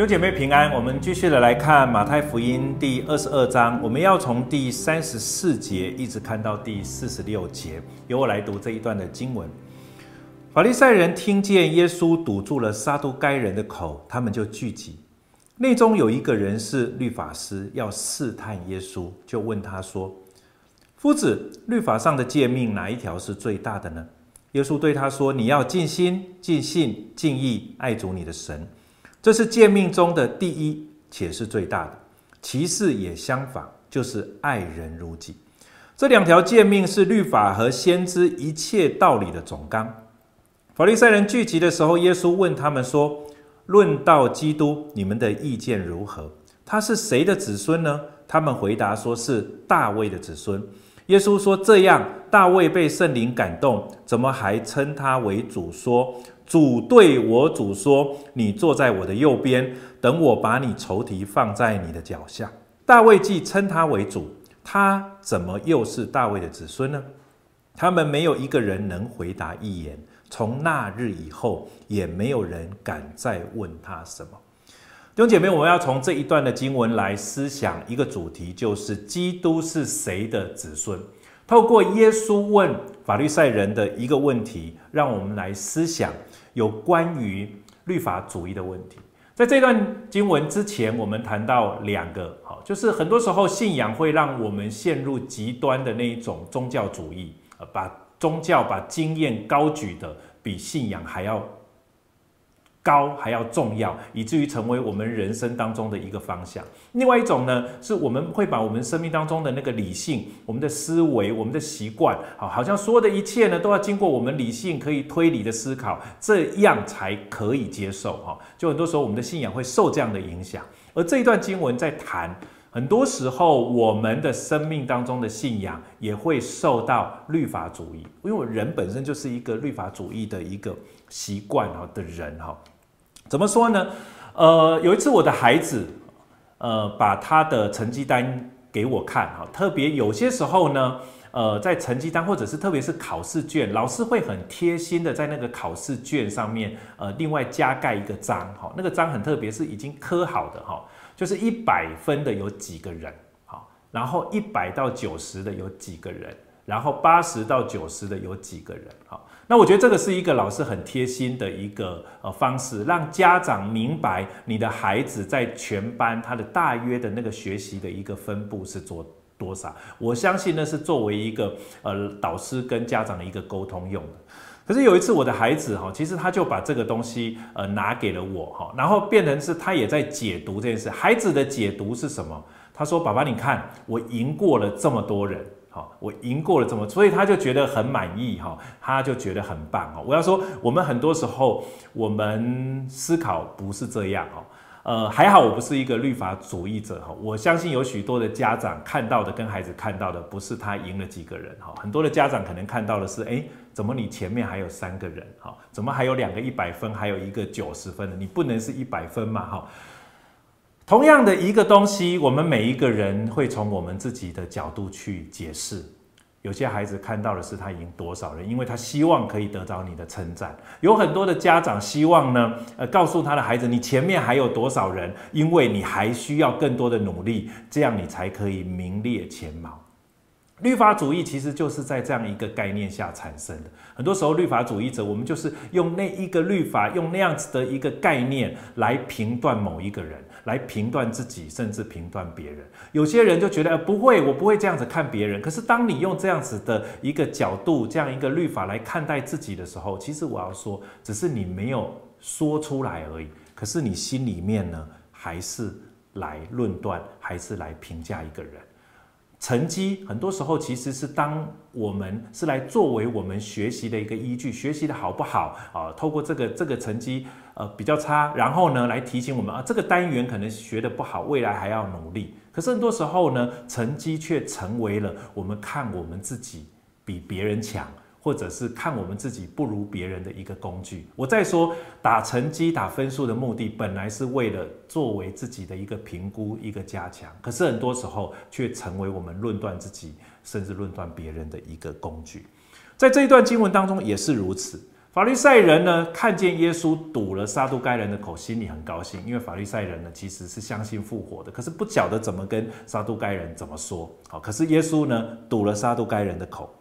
弟兄姐妹平安，我们继续的来看马太福音第二十二章，我们要从第三十四节一直看到第四十六节，由我来读这一段的经文。法利赛人听见耶稣堵住了撒都该人的口，他们就聚集。内中有一个人是律法师，要试探耶稣，就问他说：“夫子，律法上的诫命哪一条是最大的呢？”耶稣对他说：“你要尽心、尽性、尽意爱主你的神。”这是诫命中的第一，且是最大的。其次也相仿，就是爱人如己。这两条诫命是律法和先知一切道理的总纲。法利赛人聚集的时候，耶稣问他们说：“论到基督，你们的意见如何？他是谁的子孙呢？”他们回答说：“是大卫的子孙。”耶稣说：“这样，大卫被圣灵感动，怎么还称他为主说？”主对我主说：“你坐在我的右边，等我把你仇敌放在你的脚下。”大卫既称他为主，他怎么又是大卫的子孙呢？他们没有一个人能回答一言。从那日以后，也没有人敢再问他什么。弟兄姐妹，我们要从这一段的经文来思想一个主题，就是基督是谁的子孙。透过耶稣问法律赛人的一个问题，让我们来思想。有关于律法主义的问题，在这段经文之前，我们谈到两个，好，就是很多时候信仰会让我们陷入极端的那一种宗教主义，呃，把宗教、把经验高举的比信仰还要。高还要重要，以至于成为我们人生当中的一个方向。另外一种呢，是我们会把我们生命当中的那个理性、我们的思维、我们的习惯，好，好像所有的一切呢，都要经过我们理性可以推理的思考，这样才可以接受。哈，就很多时候我们的信仰会受这样的影响。而这一段经文在谈，很多时候我们的生命当中的信仰也会受到律法主义，因为我人本身就是一个律法主义的一个习惯哈的人哈。怎么说呢？呃，有一次我的孩子，呃，把他的成绩单给我看哈，特别有些时候呢，呃，在成绩单或者是特别是考试卷，老师会很贴心的在那个考试卷上面，呃，另外加盖一个章哈，那个章很特别，是已经刻好的哈，就是一百分的有几个人，哈，然后一百到九十的有几个人，然后八十到九十的有几个人，好。那我觉得这个是一个老师很贴心的一个呃方式，让家长明白你的孩子在全班他的大约的那个学习的一个分布是做多少。我相信呢是作为一个呃导师跟家长的一个沟通用的。可是有一次我的孩子哈，其实他就把这个东西呃拿给了我哈，然后变成是他也在解读这件事。孩子的解读是什么？他说：“爸爸，你看我赢过了这么多人。”好，我赢过了这么，所以他就觉得很满意哈，他就觉得很棒哈。我要说，我们很多时候我们思考不是这样哦。呃，还好我不是一个律法主义者哈。我相信有许多的家长看到的跟孩子看到的不是他赢了几个人哈。很多的家长可能看到的是，哎，怎么你前面还有三个人哈？怎么还有两个一百分，还有一个九十分的？你不能是一百分嘛哈？同样的一个东西，我们每一个人会从我们自己的角度去解释。有些孩子看到的是他已经多少人，因为他希望可以得到你的称赞。有很多的家长希望呢，呃，告诉他的孩子，你前面还有多少人，因为你还需要更多的努力，这样你才可以名列前茅。律法主义其实就是在这样一个概念下产生的。很多时候，律法主义者我们就是用那一个律法，用那样子的一个概念来评断某一个人，来评断自己，甚至评断别人。有些人就觉得，呃，不会，我不会这样子看别人。可是，当你用这样子的一个角度，这样一个律法来看待自己的时候，其实我要说，只是你没有说出来而已。可是你心里面呢，还是来论断，还是来评价一个人。成绩很多时候其实是当我们是来作为我们学习的一个依据，学习的好不好啊？透过这个这个成绩呃比较差，然后呢来提醒我们啊，这个单元可能学的不好，未来还要努力。可是很多时候呢，成绩却成为了我们看我们自己比别人强。或者是看我们自己不如别人的一个工具。我再说，打成绩、打分数的目的，本来是为了作为自己的一个评估、一个加强。可是很多时候，却成为我们论断自己，甚至论断别人的一个工具。在这一段经文当中也是如此。法利赛人呢，看见耶稣堵了撒都该人的口，心里很高兴，因为法利赛人呢其实是相信复活的，可是不晓得怎么跟撒都该人怎么说。好，可是耶稣呢堵了撒都该人的口。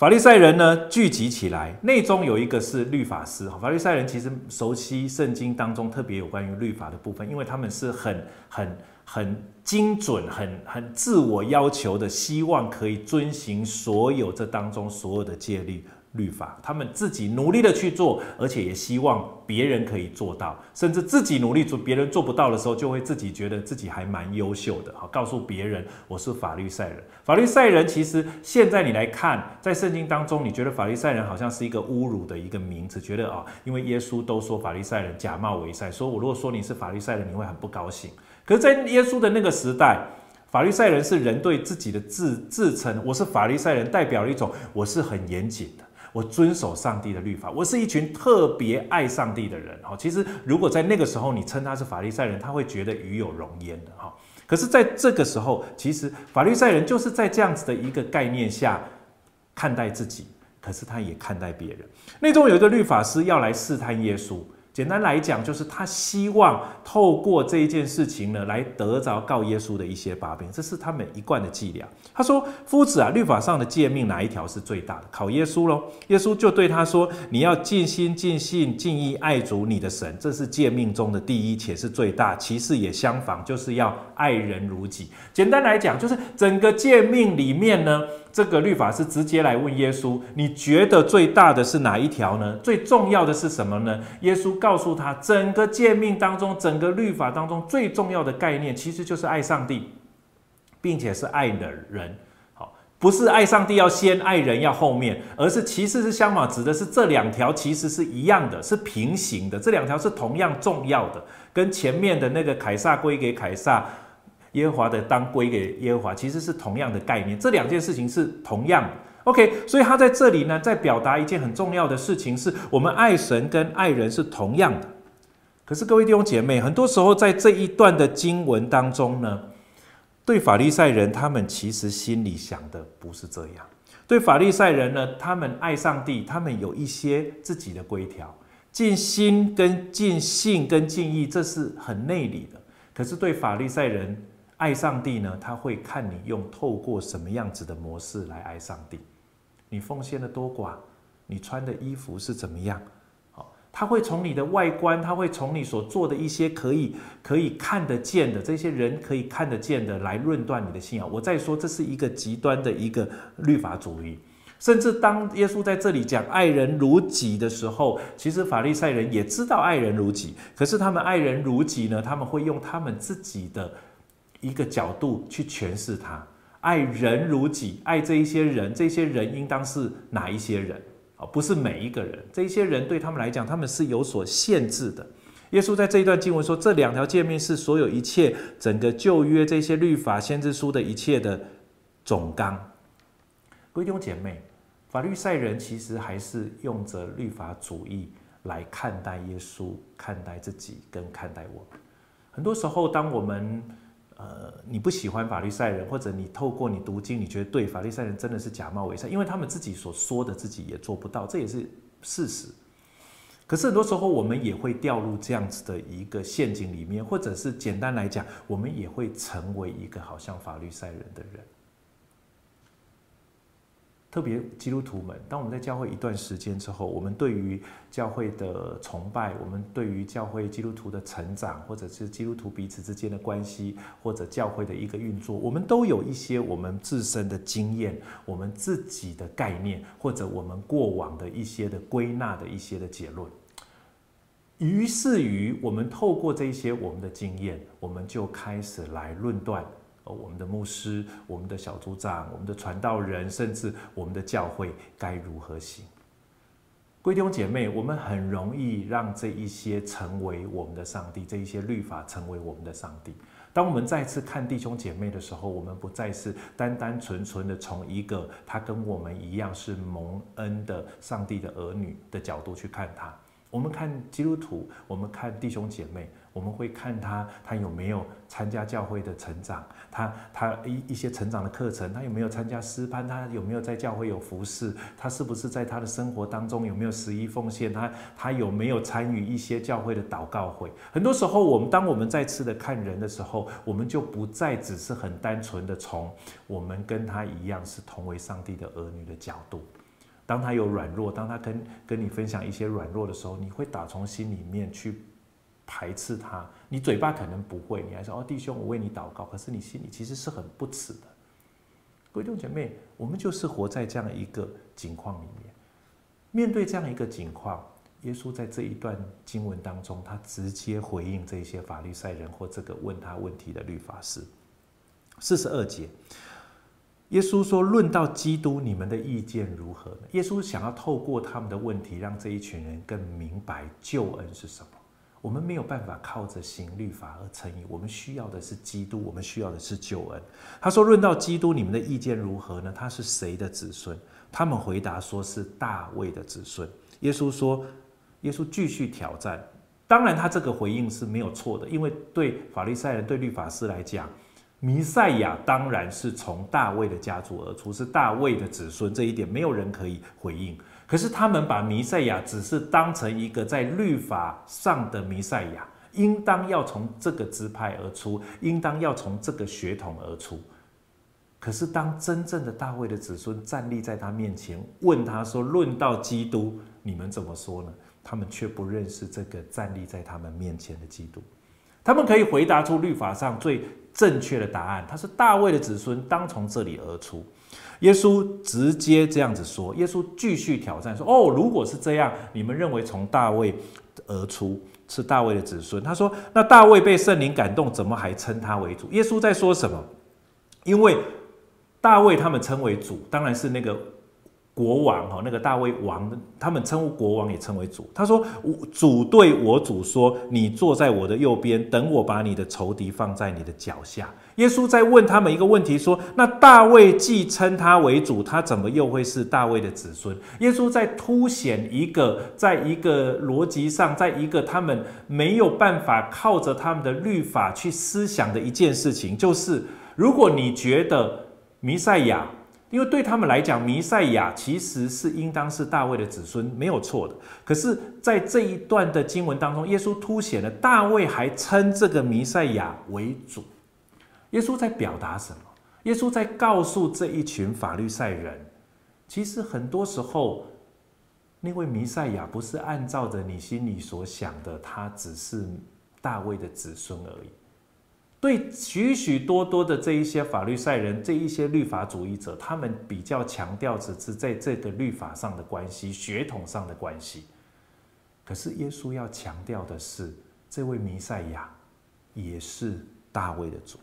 法利赛人呢聚集起来，内中有一个是律法师。法利赛人其实熟悉圣经当中特别有关于律法的部分，因为他们是很很很精准、很很自我要求的，希望可以遵行所有这当中所有的戒律。律法，他们自己努力的去做，而且也希望别人可以做到，甚至自己努力做，别人做不到的时候，就会自己觉得自己还蛮优秀的，好，告诉别人我是法律赛人。法律赛人其实现在你来看，在圣经当中，你觉得法律赛人好像是一个侮辱的一个名字，觉得啊，因为耶稣都说法律赛人假冒伪善，说我如果说你是法律赛人，你会很不高兴。可是，在耶稣的那个时代，法律赛人是人对自己的自自称，我是法律赛人，代表了一种我是很严谨的。我遵守上帝的律法，我是一群特别爱上帝的人。哈，其实如果在那个时候你称他是法利赛人，他会觉得与有荣焉的。哈，可是在这个时候，其实法利赛人就是在这样子的一个概念下看待自己，可是他也看待别人。那中有一个律法师要来试探耶稣。简单来讲，就是他希望透过这一件事情呢，来得着告耶稣的一些把柄，这是他们一贯的伎俩。他说：“夫子啊，律法上的诫命哪一条是最大的？考耶稣喽。”耶稣就对他说：“你要尽心、尽性、尽意爱主你的神，这是诫命中的第一，且是最大。其次也相仿，就是要爱人如己。”简单来讲，就是整个诫命里面呢。这个律法是直接来问耶稣：“你觉得最大的是哪一条呢？最重要的是什么呢？”耶稣告诉他：“整个诫命当中，整个律法当中最重要的概念，其实就是爱上帝，并且是爱的人。好，不是爱上帝要先，爱人要后面，而是其实是相反，指的是这两条其实是一样的，是平行的。这两条是同样重要的，跟前面的那个凯撒归给凯撒。”耶和华的当归给耶和华，其实是同样的概念，这两件事情是同样的。OK，所以他在这里呢，在表达一件很重要的事情，是我们爱神跟爱人是同样的。可是各位弟兄姐妹，很多时候在这一段的经文当中呢，对法利赛人，他们其实心里想的不是这样。对法利赛人呢，他们爱上帝，他们有一些自己的规条，尽心跟尽性跟尽意，这是很内里的。可是对法利赛人，爱上帝呢，他会看你用透过什么样子的模式来爱上帝。你奉献的多寡，你穿的衣服是怎么样？好，他会从你的外观，他会从你所做的一些可以可以看得见的这些人可以看得见的来论断你的信仰。我再说，这是一个极端的一个律法主义。甚至当耶稣在这里讲爱人如己的时候，其实法利赛人也知道爱人如己，可是他们爱人如己呢，他们会用他们自己的。一个角度去诠释它，爱人如己，爱这一些人，这些人应当是哪一些人？啊，不是每一个人，这一些人对他们来讲，他们是有所限制的。耶稣在这一段经文说，这两条诫命是所有一切整个旧约这些律法先知书的一切的总纲。各位弟兄姐妹，法律赛人其实还是用着律法主义来看待耶稣，看待自己，跟看待我们。很多时候，当我们呃，你不喜欢法律赛人，或者你透过你读经，你觉得对法律赛人真的是假冒伪善，因为他们自己所说的自己也做不到，这也是事实。可是很多时候我们也会掉入这样子的一个陷阱里面，或者是简单来讲，我们也会成为一个好像法律赛人的人。特别基督徒们，当我们在教会一段时间之后，我们对于教会的崇拜，我们对于教会基督徒的成长，或者是基督徒彼此之间的关系，或者教会的一个运作，我们都有一些我们自身的经验，我们自己的概念，或者我们过往的一些的归纳的一些的结论。于是于我们透过这些我们的经验，我们就开始来论断。我们的牧师、我们的小组长、我们的传道人，甚至我们的教会该如何行？弟兄姐妹，我们很容易让这一些成为我们的上帝，这一些律法成为我们的上帝。当我们再次看弟兄姐妹的时候，我们不再是单单纯纯的从一个他跟我们一样是蒙恩的上帝的儿女的角度去看他。我们看基督徒，我们看弟兄姐妹，我们会看他，他有没有参加教会的成长，他他一一些成长的课程，他有没有参加诗班，他有没有在教会有服侍，他是不是在他的生活当中有没有十一奉献，他他有没有参与一些教会的祷告会。很多时候，我们当我们再次的看人的时候，我们就不再只是很单纯的从我们跟他一样是同为上帝的儿女的角度。当他有软弱，当他跟跟你分享一些软弱的时候，你会打从心里面去。排斥他，你嘴巴可能不会，你还说哦，弟兄，我为你祷告，可是你心里其实是很不耻的。各位弟兄姐妹，我们就是活在这样一个境况里面，面对这样一个境况，耶稣在这一段经文当中，他直接回应这些法利赛人或这个问他问题的律法师。四十二节，耶稣说：“论到基督，你们的意见如何呢？”耶稣想要透过他们的问题，让这一群人更明白救恩是什么。我们没有办法靠着行律法而成义，我们需要的是基督，我们需要的是救恩。他说：“论到基督，你们的意见如何呢？他是谁的子孙？”他们回答说：“是大卫的子孙。”耶稣说：“耶稣继续挑战。当然，他这个回应是没有错的，因为对法利赛人、对律法师来讲，弥赛亚当然是从大卫的家族而出，是大卫的子孙，这一点没有人可以回应。”可是他们把弥赛亚只是当成一个在律法上的弥赛亚，应当要从这个支派而出，应当要从这个血统而出。可是当真正的大卫的子孙站立在他面前，问他说：“论到基督，你们怎么说呢？”他们却不认识这个站立在他们面前的基督。他们可以回答出律法上最正确的答案，他是大卫的子孙，当从这里而出。耶稣直接这样子说，耶稣继续挑战说：“哦，如果是这样，你们认为从大卫而出是大卫的子孙？”他说：“那大卫被圣灵感动，怎么还称他为主？”耶稣在说什么？因为大卫他们称为主，当然是那个。国王哈，那个大卫王，他们称呼国王也称为主。他说：“主对我主说，你坐在我的右边，等我把你的仇敌放在你的脚下。”耶稣在问他们一个问题说：“那大卫既称他为主，他怎么又会是大卫的子孙？”耶稣在凸显一个，在一个逻辑上，在一个他们没有办法靠着他们的律法去思想的一件事情，就是如果你觉得弥赛亚。因为对他们来讲，弥赛亚其实是应当是大卫的子孙，没有错的。可是，在这一段的经文当中，耶稣凸显了大卫还称这个弥赛亚为主。耶稣在表达什么？耶稣在告诉这一群法利赛人，其实很多时候，那位弥赛亚不是按照着你心里所想的，他只是大卫的子孙而已。对许许多多的这一些法律赛人，这一些律法主义者，他们比较强调只是在这个律法上的关系、血统上的关系。可是耶稣要强调的是，这位弥赛亚也是大卫的主。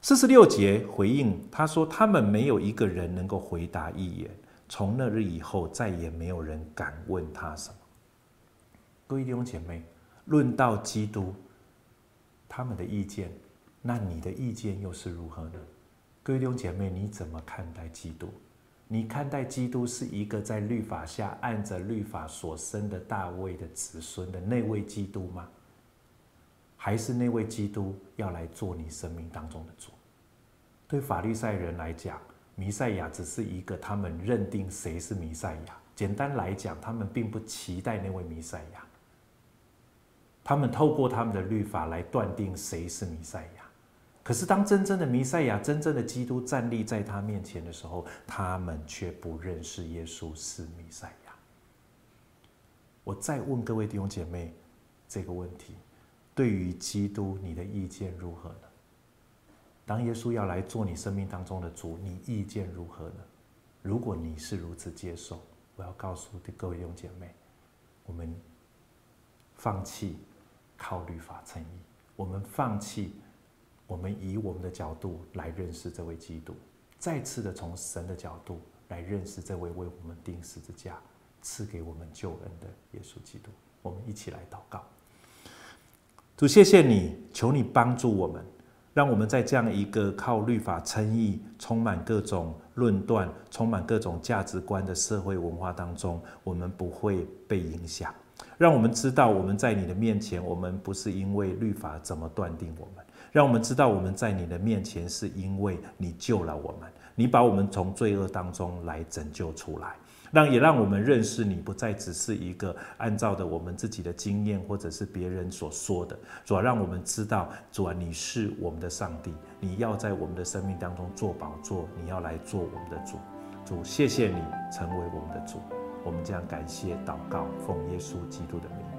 四十六节回应他说：“他们没有一个人能够回答一言。从那日以后，再也没有人敢问他什么。”各位弟兄姐妹，论到基督，他们的意见。那你的意见又是如何呢？各位弟兄姐妹，你怎么看待基督？你看待基督是一个在律法下按着律法所生的大卫的子孙的那位基督吗？还是那位基督要来做你生命当中的主？对法利赛人来讲，弥赛亚只是一个他们认定谁是弥赛亚。简单来讲，他们并不期待那位弥赛亚。他们透过他们的律法来断定谁是弥赛亚。可是，当真正的弥赛亚、真正的基督站立在他面前的时候，他们却不认识耶稣是弥赛亚。我再问各位弟兄姐妹这个问题：对于基督，你的意见如何呢？当耶稣要来做你生命当中的主，你意见如何呢？如果你是如此接受，我要告诉各位弟兄姐妹，我们放弃靠律法称义，我们放弃。我们以我们的角度来认识这位基督，再次的从神的角度来认识这位为我们钉十字架、赐给我们救恩的耶稣基督。我们一起来祷告。主，谢谢你，求你帮助我们，让我们在这样一个靠律法称义、充满各种论断、充满各种价值观的社会文化当中，我们不会被影响。让我们知道我们在你的面前，我们不是因为律法怎么断定我们，让我们知道我们在你的面前是因为你救了我们，你把我们从罪恶当中来拯救出来。让也让我们认识你，不再只是一个按照的我们自己的经验，或者是别人所说的。主啊，让我们知道，主啊，你是我们的上帝，你要在我们的生命当中做宝座，你要来做我们的主。主，谢谢你成为我们的主，我们将感谢祷告，奉耶稣基督的名。